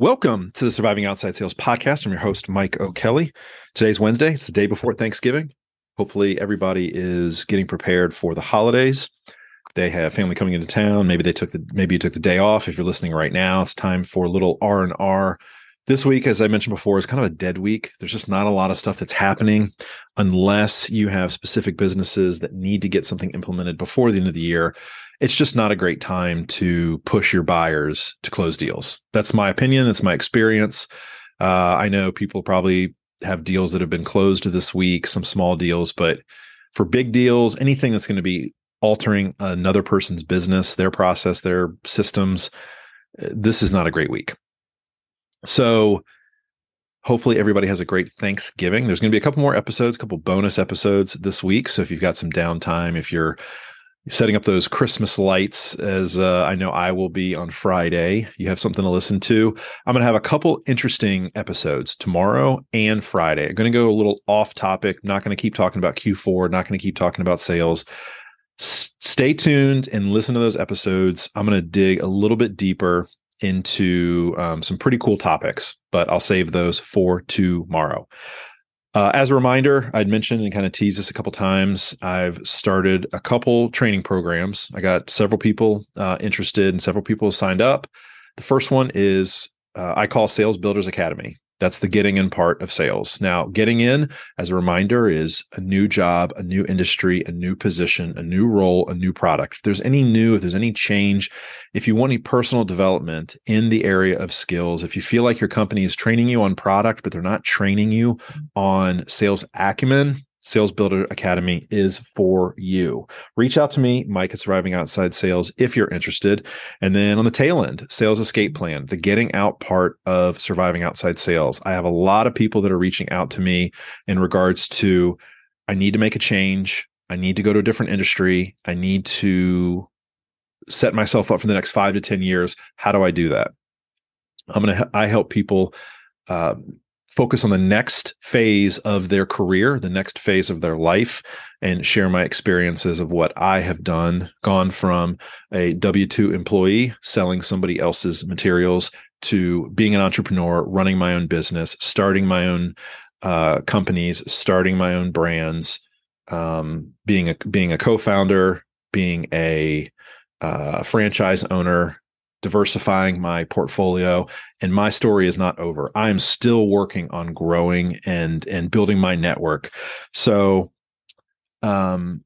Welcome to the Surviving Outside Sales podcast. I'm your host, Mike O'Kelly. Today's Wednesday. It's the day before Thanksgiving. Hopefully, everybody is getting prepared for the holidays. They have family coming into town. Maybe they took the maybe you took the day off. If you're listening right now, it's time for a little R and R. This week, as I mentioned before, is kind of a dead week. There's just not a lot of stuff that's happening unless you have specific businesses that need to get something implemented before the end of the year it's just not a great time to push your buyers to close deals. That's my opinion. That's my experience. Uh, I know people probably have deals that have been closed this week, some small deals, but for big deals, anything that's going to be altering another person's business, their process, their systems, this is not a great week. So, hopefully everybody has a great Thanksgiving. There's going to be a couple more episodes, a couple bonus episodes this week. So if you've got some downtime, if you're setting up those Christmas lights as uh, I know I will be on Friday. You have something to listen to. I'm going to have a couple interesting episodes tomorrow and Friday. I'm going to go a little off topic. not going to keep talking about Q4, not going to keep talking about sales. S- stay tuned and listen to those episodes. I'm going to dig a little bit deeper into um, some pretty cool topics, but I'll save those for tomorrow. Uh, as a reminder, I'd mentioned and kind of teased this a couple times. I've started a couple training programs. I got several people uh, interested and several people signed up. The first one is uh, I call Sales Builders Academy. That's the getting in part of sales. Now, getting in, as a reminder, is a new job, a new industry, a new position, a new role, a new product. If there's any new, if there's any change, if you want any personal development in the area of skills, if you feel like your company is training you on product, but they're not training you mm. on sales acumen, Sales Builder Academy is for you. Reach out to me, Mike at Surviving Outside Sales, if you're interested. And then on the tail end, Sales Escape Plan, the getting out part of Surviving Outside Sales. I have a lot of people that are reaching out to me in regards to I need to make a change. I need to go to a different industry. I need to set myself up for the next five to 10 years. How do I do that? I'm going to, I help people uh, focus on the next phase of their career, the next phase of their life, and share my experiences of what I have done, gone from a W 2 employee selling somebody else's materials to being an entrepreneur, running my own business, starting my own uh, companies, starting my own brands, um, being a being a co-founder, being a uh, franchise owner, diversifying my portfolio and my story is not over. I'm still working on growing and and building my network. So um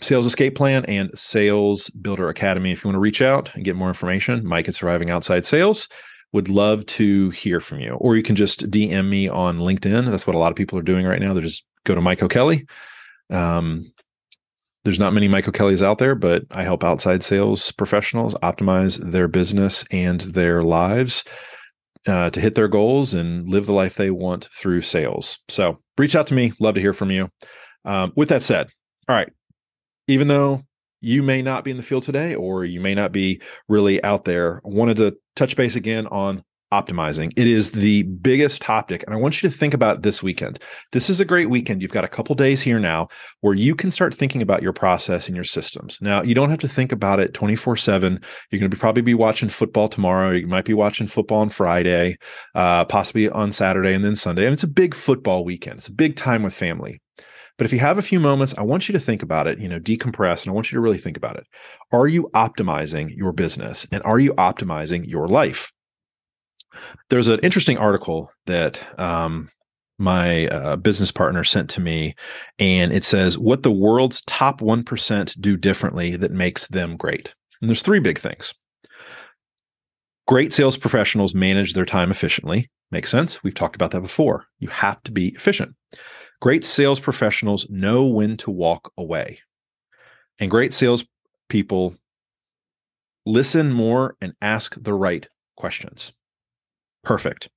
sales escape plan and sales builder academy if you want to reach out and get more information mike at surviving outside sales would love to hear from you. Or you can just dm me on linkedin. That's what a lot of people are doing right now. They're just go to mike o'kelly. Um, there's not many Michael Kellys out there, but I help outside sales professionals optimize their business and their lives uh, to hit their goals and live the life they want through sales. So reach out to me. Love to hear from you. Um, with that said, all right, even though you may not be in the field today or you may not be really out there, wanted to touch base again on optimizing. It is the biggest topic. And I want you to think about this weekend. This is a great weekend. You've got a couple days here now where you can start thinking about your process and your systems. Now, you don't have to think about it 24 7. You're going to probably be watching football tomorrow. You might be watching football on Friday, uh, possibly on Saturday and then Sunday. And it's a big football weekend. It's a big time with family. But if you have a few moments, I want you to think about it, you know, decompress, and I want you to really think about it. Are you optimizing your business and are you optimizing your life? There's an interesting article that um, my uh, business partner sent to me, and it says what the world's top 1% do differently that makes them great. And there's three big things. Great sales professionals manage their time efficiently. Makes sense. We've talked about that before. You have to be efficient. Great sales professionals know when to walk away. And great sales people listen more and ask the right questions perfect.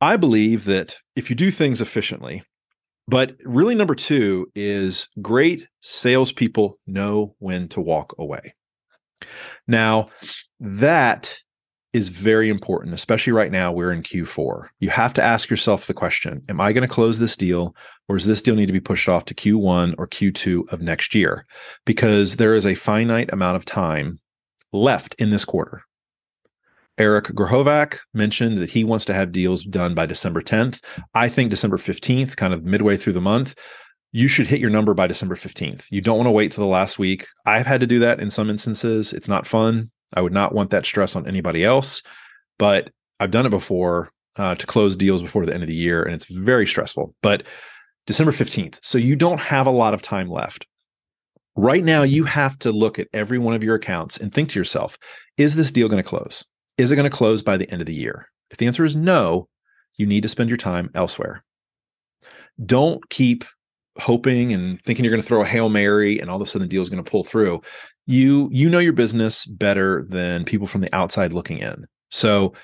I believe that if you do things efficiently, but really, number two is great salespeople know when to walk away. Now, that is very important, especially right now. We're in Q4. You have to ask yourself the question Am I going to close this deal, or does this deal need to be pushed off to Q1 or Q2 of next year? Because there is a finite amount of time left in this quarter. Eric Grahovac mentioned that he wants to have deals done by December 10th. I think December 15th, kind of midway through the month, you should hit your number by December 15th. You don't want to wait till the last week. I've had to do that in some instances. It's not fun. I would not want that stress on anybody else, but I've done it before uh, to close deals before the end of the year, and it's very stressful. But December 15th. So you don't have a lot of time left. Right now, you have to look at every one of your accounts and think to yourself, is this deal going to close? Is it going to close by the end of the year? If the answer is no, you need to spend your time elsewhere. Don't keep hoping and thinking you're going to throw a hail mary and all of a sudden the deal is going to pull through. You you know your business better than people from the outside looking in. So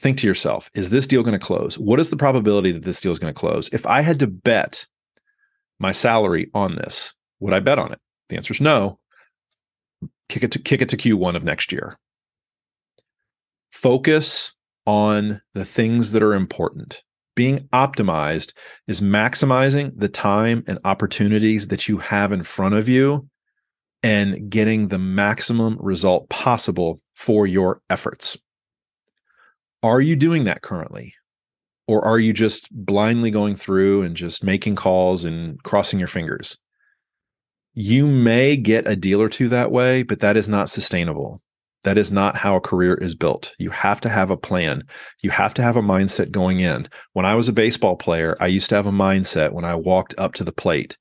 think to yourself, is this deal going to close? What is the probability that this deal is going to close? If I had to bet my salary on this, would I bet on it? The answer is no. Kick it to kick it to Q1 of next year. Focus on the things that are important. Being optimized is maximizing the time and opportunities that you have in front of you and getting the maximum result possible for your efforts. Are you doing that currently? Or are you just blindly going through and just making calls and crossing your fingers? You may get a deal or two that way, but that is not sustainable. That is not how a career is built. You have to have a plan. You have to have a mindset going in. When I was a baseball player, I used to have a mindset when I walked up to the plate.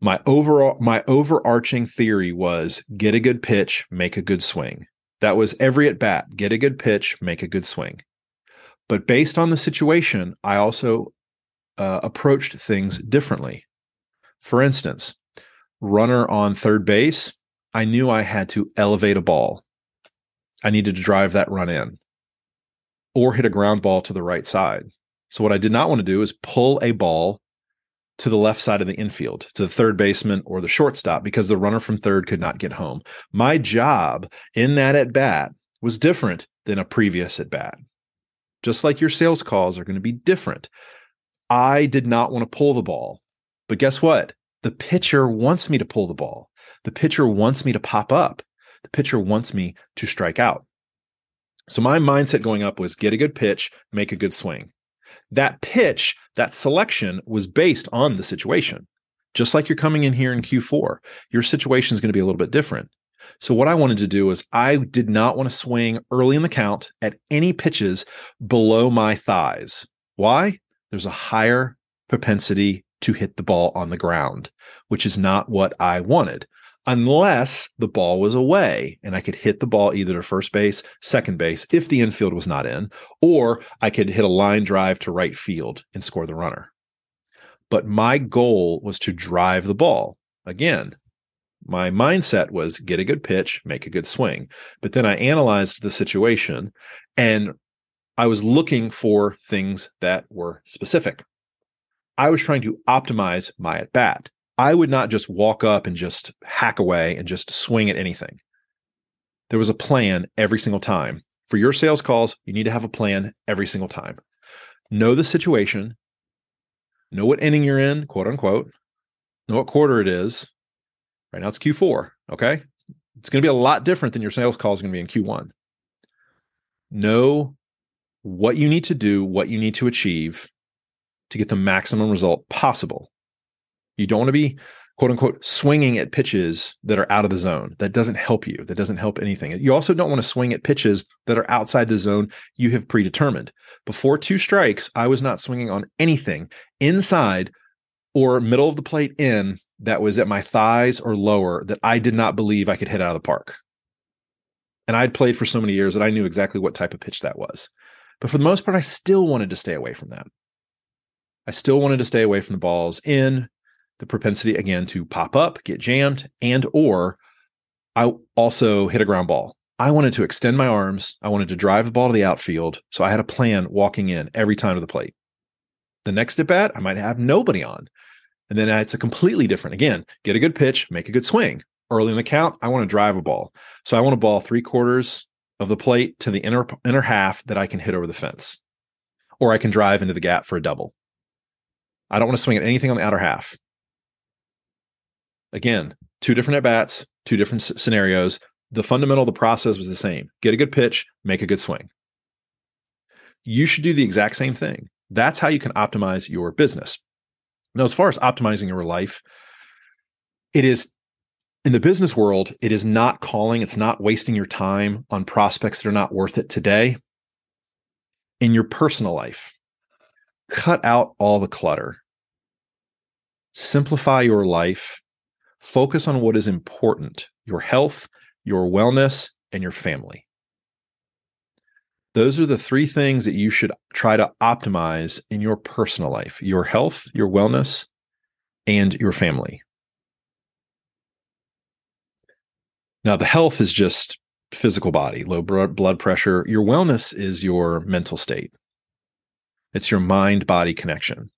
My overall my overarching theory was get a good pitch, make a good swing. That was every at bat, get a good pitch, make a good swing. But based on the situation, I also uh, approached things differently. For instance, runner on third base, I knew I had to elevate a ball. I needed to drive that run in or hit a ground ball to the right side. So, what I did not want to do is pull a ball to the left side of the infield, to the third baseman or the shortstop, because the runner from third could not get home. My job in that at bat was different than a previous at bat. Just like your sales calls are going to be different. I did not want to pull the ball. But guess what? The pitcher wants me to pull the ball. The pitcher wants me to pop up. The pitcher wants me to strike out. So my mindset going up was get a good pitch, make a good swing. That pitch, that selection was based on the situation. Just like you're coming in here in Q4, your situation is going to be a little bit different. So what I wanted to do is I did not want to swing early in the count at any pitches below my thighs. Why? There's a higher propensity to hit the ball on the ground, which is not what I wanted unless the ball was away and I could hit the ball either to first base, second base, if the infield was not in, or I could hit a line drive to right field and score the runner. But my goal was to drive the ball. Again, my mindset was get a good pitch, make a good swing. But then I analyzed the situation and I was looking for things that were specific. I was trying to optimize my at bat. I would not just walk up and just hack away and just swing at anything. There was a plan every single time. For your sales calls, you need to have a plan every single time. Know the situation, know what inning you're in, quote unquote, know what quarter it is. Right now it's Q4. Okay. It's going to be a lot different than your sales call is going to be in Q1. Know what you need to do, what you need to achieve to get the maximum result possible. You don't want to be quote unquote swinging at pitches that are out of the zone. That doesn't help you. That doesn't help anything. You also don't want to swing at pitches that are outside the zone you have predetermined. Before two strikes, I was not swinging on anything inside or middle of the plate in that was at my thighs or lower that I did not believe I could hit out of the park. And I'd played for so many years that I knew exactly what type of pitch that was. But for the most part, I still wanted to stay away from that. I still wanted to stay away from the balls in, the propensity again to pop up, get jammed, and or I also hit a ground ball. I wanted to extend my arms. I wanted to drive the ball to the outfield. So I had a plan walking in every time to the plate. The next at bat, I might have nobody on. And then it's a completely different. Again, get a good pitch, make a good swing. Early in the count, I want to drive a ball. So I want a ball three quarters of the plate to the inner inner half that I can hit over the fence. Or I can drive into the gap for a double. I don't want to swing at anything on the outer half. Again, two different at bats, two different scenarios. the fundamental, of the process was the same get a good pitch, make a good swing. You should do the exact same thing. That's how you can optimize your business. Now, as far as optimizing your life, it is in the business world, it is not calling, it's not wasting your time on prospects that are not worth it today. In your personal life, cut out all the clutter, simplify your life, focus on what is important your health, your wellness, and your family. Those are the three things that you should try to optimize in your personal life your health, your wellness, and your family. Now, the health is just physical body, low blood pressure. Your wellness is your mental state, it's your mind body connection.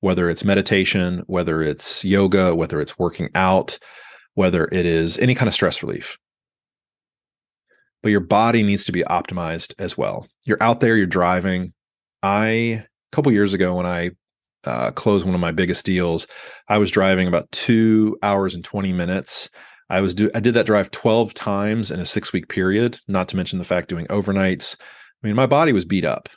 Whether it's meditation, whether it's yoga, whether it's working out, whether it is any kind of stress relief. But your body needs to be optimized as well. You're out there, you're driving. I, a couple years ago, when I uh, closed one of my biggest deals, I was driving about two hours and 20 minutes I was do I did that drive 12 times in a six week period, not to mention the fact doing overnights. I mean, my body was beat up.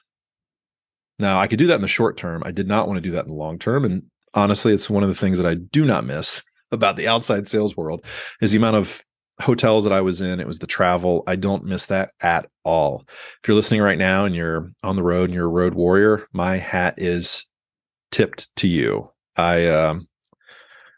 Now I could do that in the short term. I did not want to do that in the long term. And honestly, it's one of the things that I do not miss about the outside sales world is the amount of hotels that I was in. It was the travel. I don't miss that at all. If you're listening right now and you're on the road and you're a road warrior, my hat is tipped to you. I, um,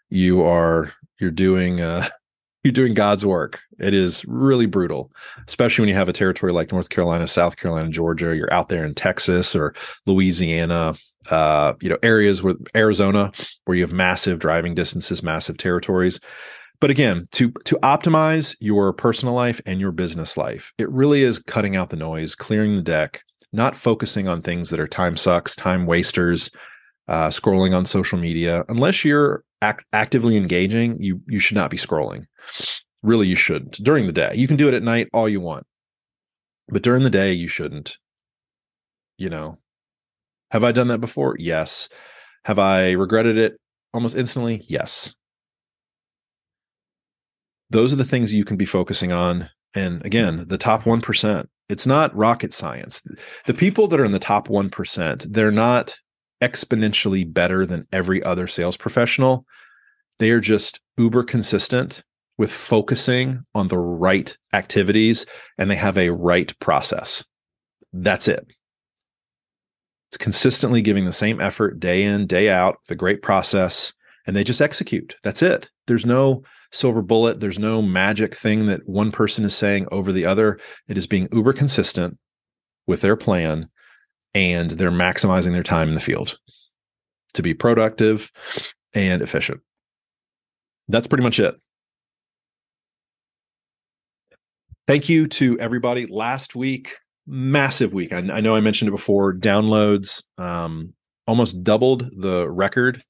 you are, you're doing, uh, you're doing God's work. It is really brutal, especially when you have a territory like North Carolina, South Carolina, Georgia. You're out there in Texas or Louisiana, uh, you know, areas where Arizona, where you have massive driving distances, massive territories. But again, to to optimize your personal life and your business life, it really is cutting out the noise, clearing the deck, not focusing on things that are time sucks, time wasters, uh, scrolling on social media. Unless you're act- actively engaging, you you should not be scrolling. Really, you shouldn't during the day. You can do it at night all you want, but during the day, you shouldn't. You know, have I done that before? Yes. Have I regretted it almost instantly? Yes. Those are the things you can be focusing on. And again, the top 1%, it's not rocket science. The people that are in the top 1%, they're not exponentially better than every other sales professional. They are just uber consistent with focusing on the right activities and they have a right process. That's it. It's consistently giving the same effort day in, day out, the great process, and they just execute. That's it. There's no silver bullet. There's no magic thing that one person is saying over the other. It is being uber consistent with their plan and they're maximizing their time in the field to be productive and efficient. That's pretty much it. Thank you to everybody. Last week, massive week. I, I know I mentioned it before. Downloads um, almost doubled the record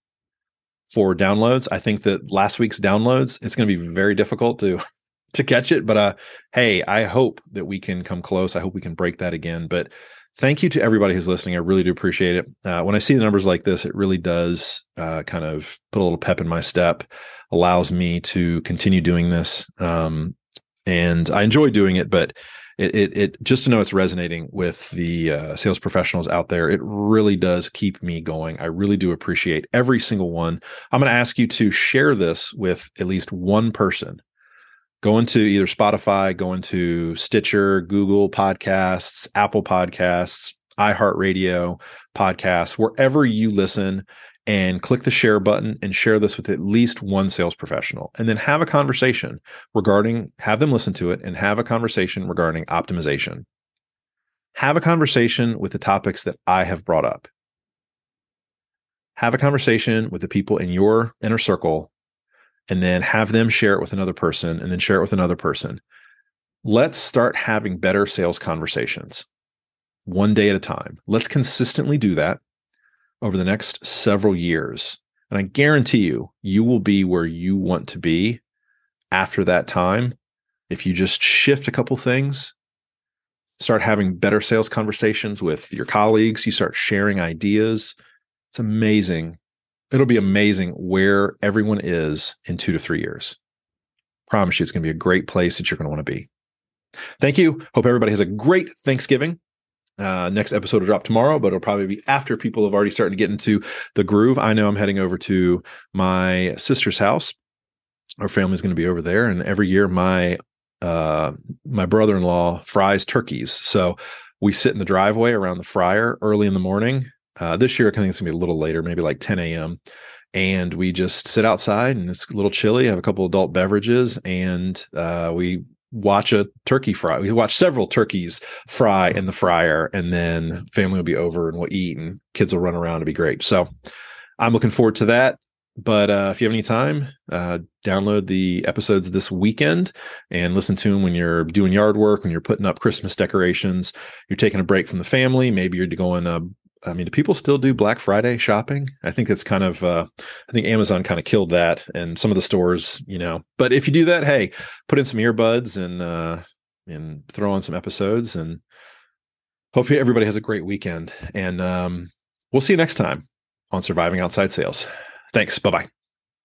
for downloads. I think that last week's downloads, it's going to be very difficult to to catch it. But uh, hey, I hope that we can come close. I hope we can break that again. But thank you to everybody who's listening. I really do appreciate it. Uh, when I see the numbers like this, it really does uh, kind of put a little pep in my step, allows me to continue doing this. Um, and I enjoy doing it, but it, it, it, just to know it's resonating with the uh, sales professionals out there, it really does keep me going. I really do appreciate every single one. I'm going to ask you to share this with at least one person go into either Spotify, go into Stitcher, Google Podcasts, Apple Podcasts, iHeartRadio podcasts, wherever you listen, and click the share button and share this with at least one sales professional. And then have a conversation regarding, have them listen to it and have a conversation regarding optimization. Have a conversation with the topics that I have brought up. Have a conversation with the people in your inner circle and then have them share it with another person and then share it with another person. Let's start having better sales conversations one day at a time. Let's consistently do that over the next several years. And I guarantee you, you will be where you want to be after that time. If you just shift a couple things, start having better sales conversations with your colleagues, you start sharing ideas. It's amazing it'll be amazing where everyone is in two to three years. Promise you, it's going to be a great place that you're going to want to be. Thank you. Hope everybody has a great Thanksgiving. Uh, next episode will drop tomorrow, but it'll probably be after people have already started to get into the groove. I know I'm heading over to my sister's house. Our family's going to be over there, and every year my uh, my brother-in-law fries turkeys. So we sit in the driveway around the fryer early in the morning. Uh, this year, I think it's gonna be a little later, maybe like 10 a.m. And we just sit outside, and it's a little chilly. Have a couple adult beverages, and uh, we watch a turkey fry. We watch several turkeys fry in the fryer, and then family will be over and we'll eat, and kids will run around. It'll be great. So I'm looking forward to that. But uh, if you have any time, uh, download the episodes this weekend and listen to them when you're doing yard work, when you're putting up Christmas decorations, you're taking a break from the family. Maybe you're going. Uh, I mean, do people still do Black Friday shopping? I think it's kind of. Uh, I think Amazon kind of killed that, and some of the stores, you know. But if you do that, hey, put in some earbuds and uh, and throw on some episodes, and hopefully everybody has a great weekend. And um, we'll see you next time on Surviving Outside Sales. Thanks. Bye bye.